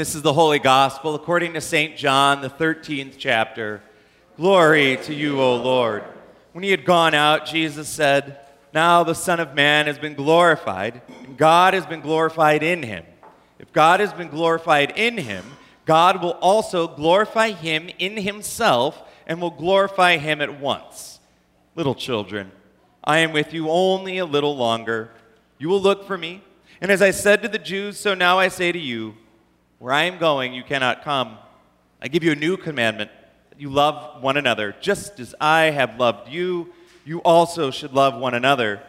this is the Holy Gospel according to St. John, the 13th chapter. Glory to you, O Lord. When he had gone out, Jesus said, Now the Son of Man has been glorified, and God has been glorified in him. If God has been glorified in him, God will also glorify him in himself and will glorify him at once. Little children, I am with you only a little longer. You will look for me. And as I said to the Jews, so now I say to you, where I am going, you cannot come. I give you a new commandment that you love one another. Just as I have loved you, you also should love one another.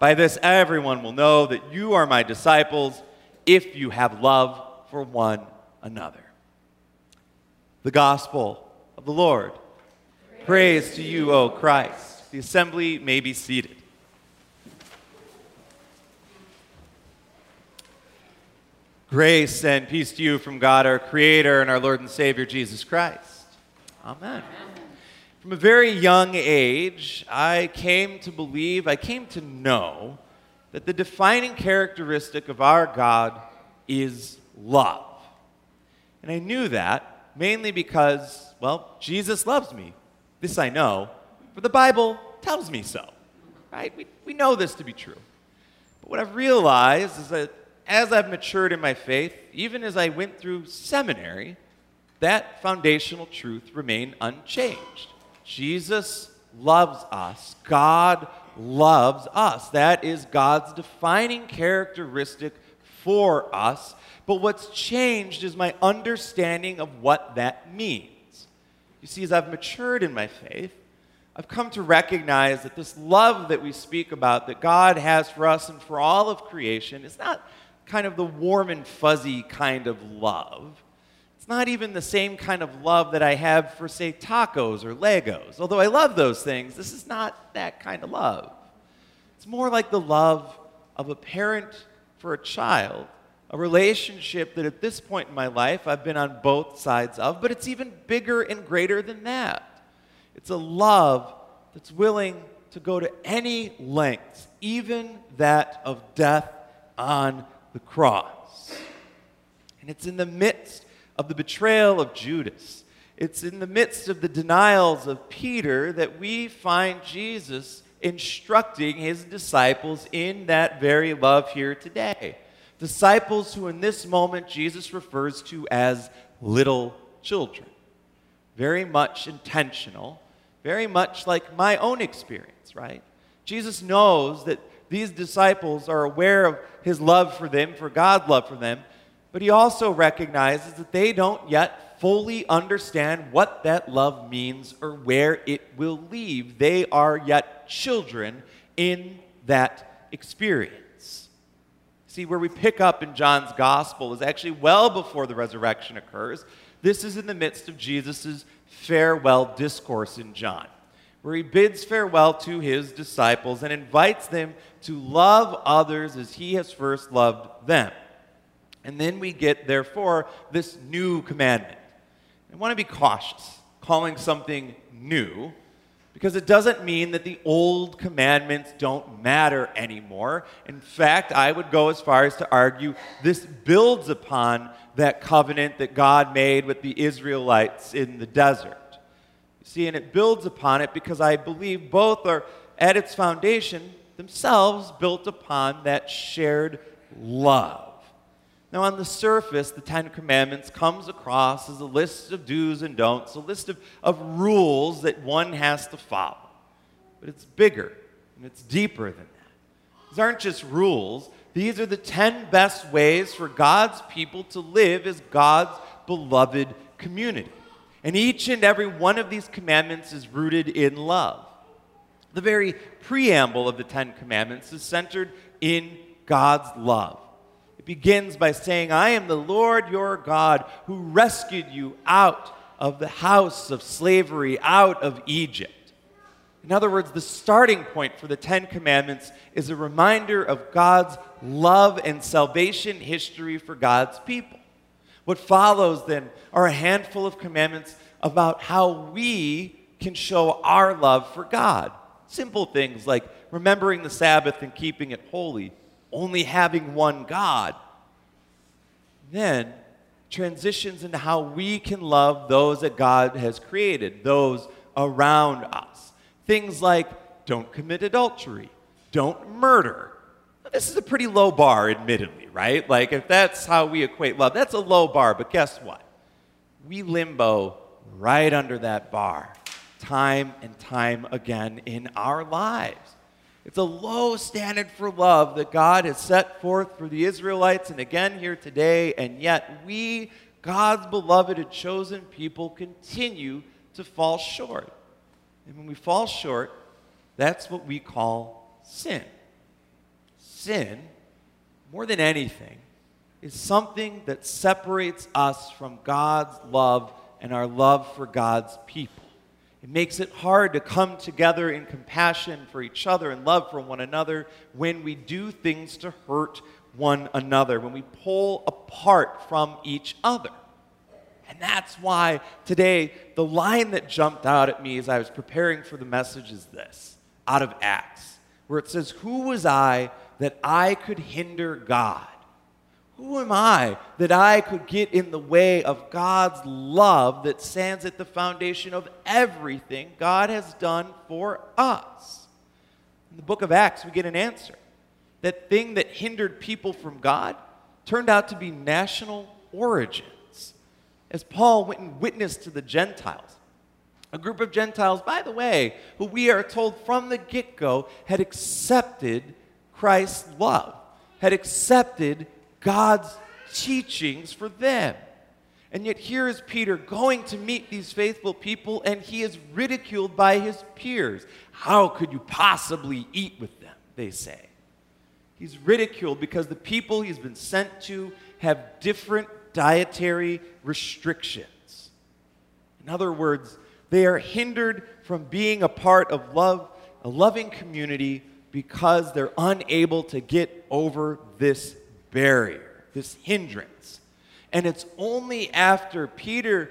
By this, everyone will know that you are my disciples if you have love for one another. The Gospel of the Lord. Praise, Praise to you, O Christ. The assembly may be seated. Grace and peace to you from God, our Creator, and our Lord and Savior, Jesus Christ. Amen. From a very young age, I came to believe, I came to know that the defining characteristic of our God is love. And I knew that mainly because, well, Jesus loves me. This I know, for the Bible tells me so. Right? We, we know this to be true. But what I've realized is that as I've matured in my faith, even as I went through seminary, that foundational truth remained unchanged. Jesus loves us. God loves us. That is God's defining characteristic for us. But what's changed is my understanding of what that means. You see, as I've matured in my faith, I've come to recognize that this love that we speak about, that God has for us and for all of creation, is not kind of the warm and fuzzy kind of love. It's not even the same kind of love that I have for, say, tacos or Legos. Although I love those things, this is not that kind of love. It's more like the love of a parent for a child, a relationship that at this point in my life I've been on both sides of, but it's even bigger and greater than that. It's a love that's willing to go to any lengths, even that of death on the cross. And it's in the midst of the betrayal of Judas, it's in the midst of the denials of Peter that we find Jesus instructing his disciples in that very love here today. Disciples who, in this moment, Jesus refers to as little children. Very much intentional, very much like my own experience, right? Jesus knows that these disciples are aware of his love for them, for God's love for them, but he also recognizes that they don't yet fully understand what that love means or where it will leave. They are yet children in that experience. See, where we pick up in John's gospel is actually well before the resurrection occurs. This is in the midst of Jesus' farewell discourse in John where he bids farewell to his disciples and invites them to love others as he has first loved them. And then we get, therefore, this new commandment. I want to be cautious calling something new because it doesn't mean that the old commandments don't matter anymore. In fact, I would go as far as to argue this builds upon that covenant that God made with the Israelites in the desert. See, and it builds upon it because I believe both are at its foundation themselves built upon that shared love. Now, on the surface, the Ten Commandments comes across as a list of do's and don'ts, a list of, of rules that one has to follow. But it's bigger and it's deeper than that. These aren't just rules, these are the 10 best ways for God's people to live as God's beloved community. And each and every one of these commandments is rooted in love. The very preamble of the Ten Commandments is centered in God's love. It begins by saying, I am the Lord your God who rescued you out of the house of slavery, out of Egypt. In other words, the starting point for the Ten Commandments is a reminder of God's love and salvation history for God's people. What follows then are a handful of commandments about how we can show our love for God. Simple things like remembering the Sabbath and keeping it holy, only having one God. Then, transitions into how we can love those that God has created, those around us. Things like don't commit adultery, don't murder. This is a pretty low bar, admittedly, right? Like, if that's how we equate love, that's a low bar, but guess what? We limbo right under that bar time and time again in our lives. It's a low standard for love that God has set forth for the Israelites and again here today, and yet we, God's beloved and chosen people, continue to fall short. And when we fall short, that's what we call sin. Sin, more than anything, is something that separates us from God's love and our love for God's people. It makes it hard to come together in compassion for each other and love for one another when we do things to hurt one another, when we pull apart from each other. And that's why today the line that jumped out at me as I was preparing for the message is this out of Acts, where it says, Who was I that I could hinder God? Who am I that I could get in the way of God's love that stands at the foundation of everything God has done for us? In the book of Acts, we get an answer. That thing that hindered people from God turned out to be national origins. As Paul went and witnessed to the Gentiles, a group of Gentiles, by the way, who we are told from the get go had accepted Christ's love, had accepted God's teachings for them. And yet, here is Peter going to meet these faithful people, and he is ridiculed by his peers. How could you possibly eat with them? They say. He's ridiculed because the people he's been sent to have different dietary restrictions. In other words, they are hindered from being a part of love, a loving community, because they're unable to get over this barrier, this hindrance. And it's only after Peter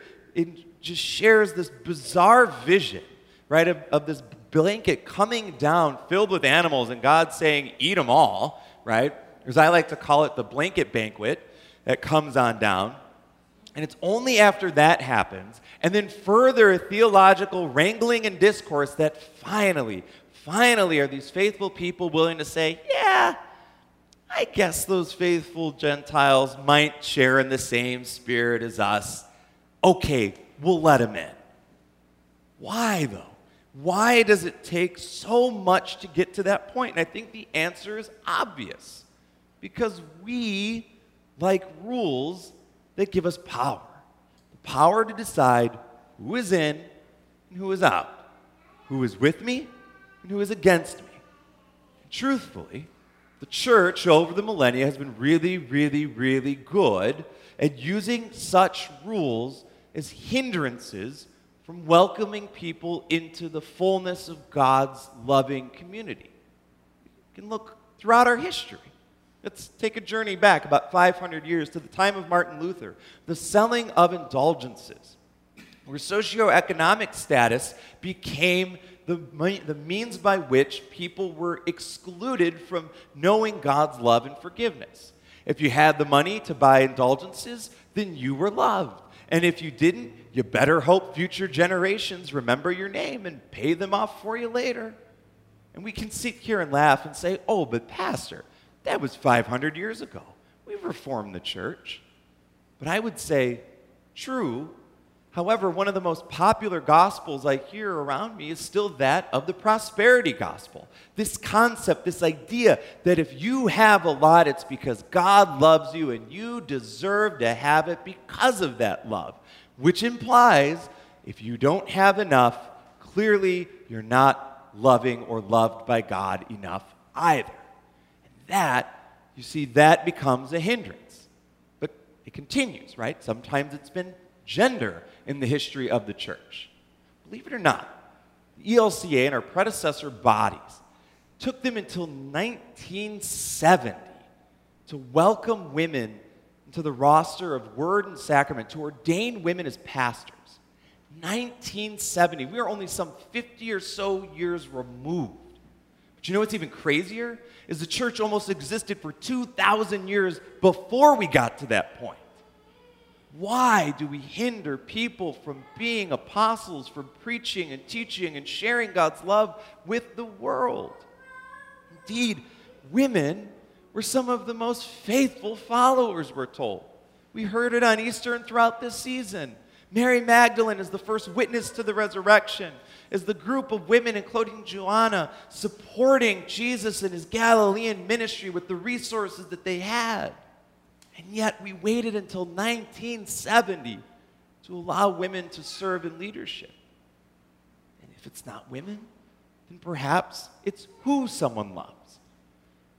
just shares this bizarre vision, right, of, of this blanket coming down filled with animals and God saying, eat them all, right? As I like to call it, the blanket banquet that comes on down. And it's only after that happens, and then further theological wrangling and discourse, that finally, finally are these faithful people willing to say, yeah, I guess those faithful Gentiles might share in the same spirit as us. Okay, we'll let them in. Why, though? Why does it take so much to get to that point? And I think the answer is obvious because we like rules that give us power the power to decide who is in and who is out, who is with me and who is against me. Truthfully, the church over the millennia has been really, really, really good at using such rules as hindrances from welcoming people into the fullness of God's loving community. You can look throughout our history. Let's take a journey back about 500 years to the time of Martin Luther, the selling of indulgences, where socioeconomic status became the, the means by which people were excluded from knowing God's love and forgiveness. If you had the money to buy indulgences, then you were loved. And if you didn't, you better hope future generations remember your name and pay them off for you later. And we can sit here and laugh and say, oh, but Pastor, that was 500 years ago. We've reformed the church. But I would say, true, However, one of the most popular gospels I hear around me is still that of the prosperity gospel. This concept, this idea that if you have a lot, it's because God loves you and you deserve to have it because of that love, which implies if you don't have enough, clearly you're not loving or loved by God enough either. And that, you see, that becomes a hindrance. But it continues, right? Sometimes it's been gender in the history of the church. Believe it or not, the ELCA and our predecessor bodies took them until 1970 to welcome women into the roster of Word and Sacrament, to ordain women as pastors. 1970. We are only some 50 or so years removed. But you know what's even crazier? Is the church almost existed for 2,000 years before we got to that point. Why do we hinder people from being apostles, from preaching and teaching and sharing God's love with the world? Indeed, women were some of the most faithful followers, we're told. We heard it on Easter and throughout this season. Mary Magdalene is the first witness to the resurrection, is the group of women, including Joanna, supporting Jesus in his Galilean ministry with the resources that they had. And yet we waited until 1970 to allow women to serve in leadership. And if it's not women, then perhaps it's who someone loves.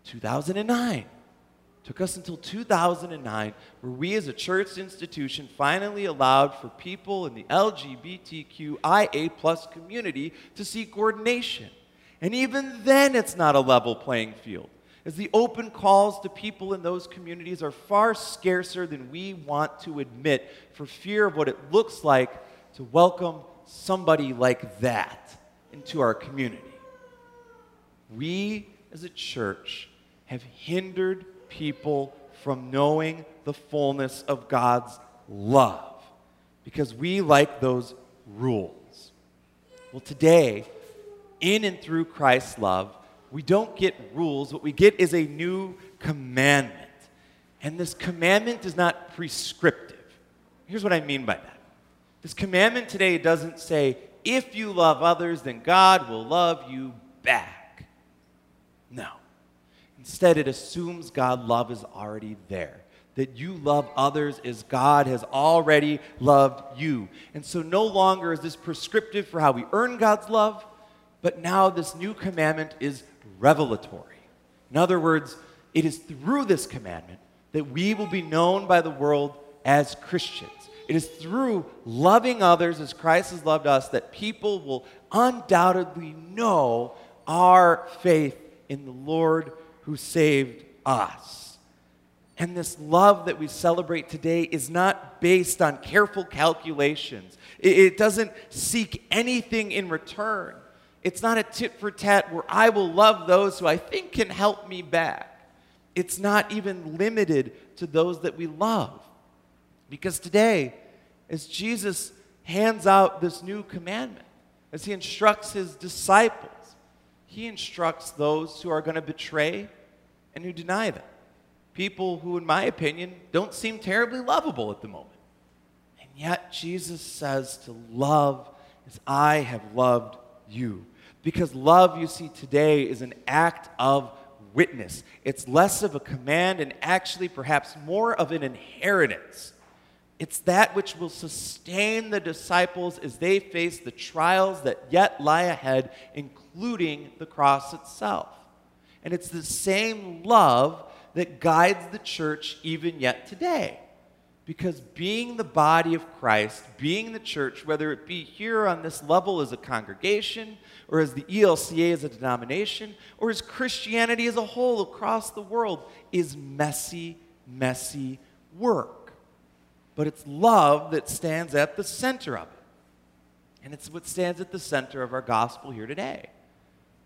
2009. Took us until 2009 where we as a church institution finally allowed for people in the LGBTQIA plus community to seek ordination. And even then it's not a level playing field as the open calls to people in those communities are far scarcer than we want to admit for fear of what it looks like to welcome somebody like that into our community. We as a church have hindered people from knowing the fullness of God's love because we like those rules. Well, today, in and through Christ's love, we don't get rules. What we get is a new commandment. And this commandment is not prescriptive. Here's what I mean by that this commandment today doesn't say, if you love others, then God will love you back. No. Instead, it assumes God's love is already there. That you love others as God has already loved you. And so no longer is this prescriptive for how we earn God's love, but now this new commandment is revelatory. In other words, it is through this commandment that we will be known by the world as Christians. It is through loving others as Christ has loved us that people will undoubtedly know our faith in the Lord who saved us. And this love that we celebrate today is not based on careful calculations. It, doesn't seek anything in return. It's not a tit for tat where I will love those who I think can help me back. It's not even limited to those that we love. Because today, as Jesus hands out this new commandment, as he instructs his disciples, he instructs those who are going to betray and who deny them. People who, in my opinion, don't seem terribly lovable at the moment. And yet, Jesus says to love as I have loved you. Because love, you see, today is an act of witness. It's less of a command and actually perhaps more of an inheritance. It's that which will sustain the disciples as they face the trials that yet lie ahead, including the cross itself. And it's the same love that guides the church even yet today. Because being the body of Christ, being the church, whether it be here on this level as a congregation, or as the ELCA as a denomination, or as Christianity as a whole across the world, is messy, messy work. But it's love that stands at the center of it. And it's what stands at the center of our gospel here today.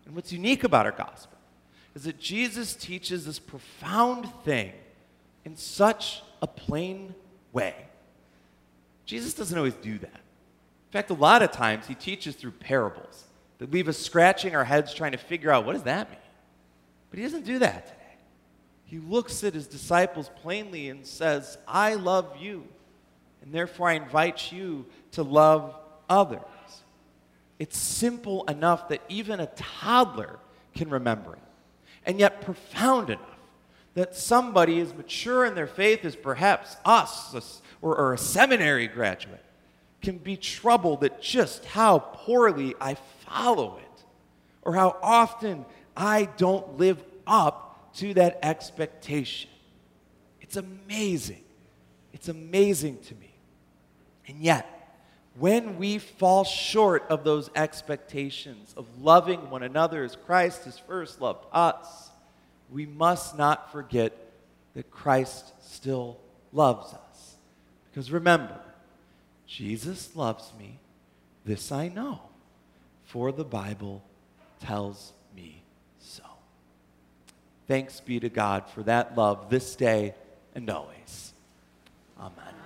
And what's unique about our gospel is that Jesus teaches this profound thing in such a plain way. Jesus doesn't always do that. In fact, a lot of times he teaches through parables that leave us scratching our heads trying to figure out what does that mean? But he doesn't do that today. He looks at his disciples plainly and says, I love you, and therefore I invite you to love others. It's simple enough that even a toddler can remember it, and yet profound enough that somebody as mature in their faith as perhaps us or, or a seminary graduate can be troubled at just how poorly I follow it, or how often I don't live up to that expectation. It's amazing. It's amazing to me. And yet, when we fall short of those expectations of loving one another as Christ has first loved us, we must not forget that Christ still loves us. Because remember, Jesus loves me, this I know, for the Bible tells me so. Thanks be to God for that love this day and always. Amen.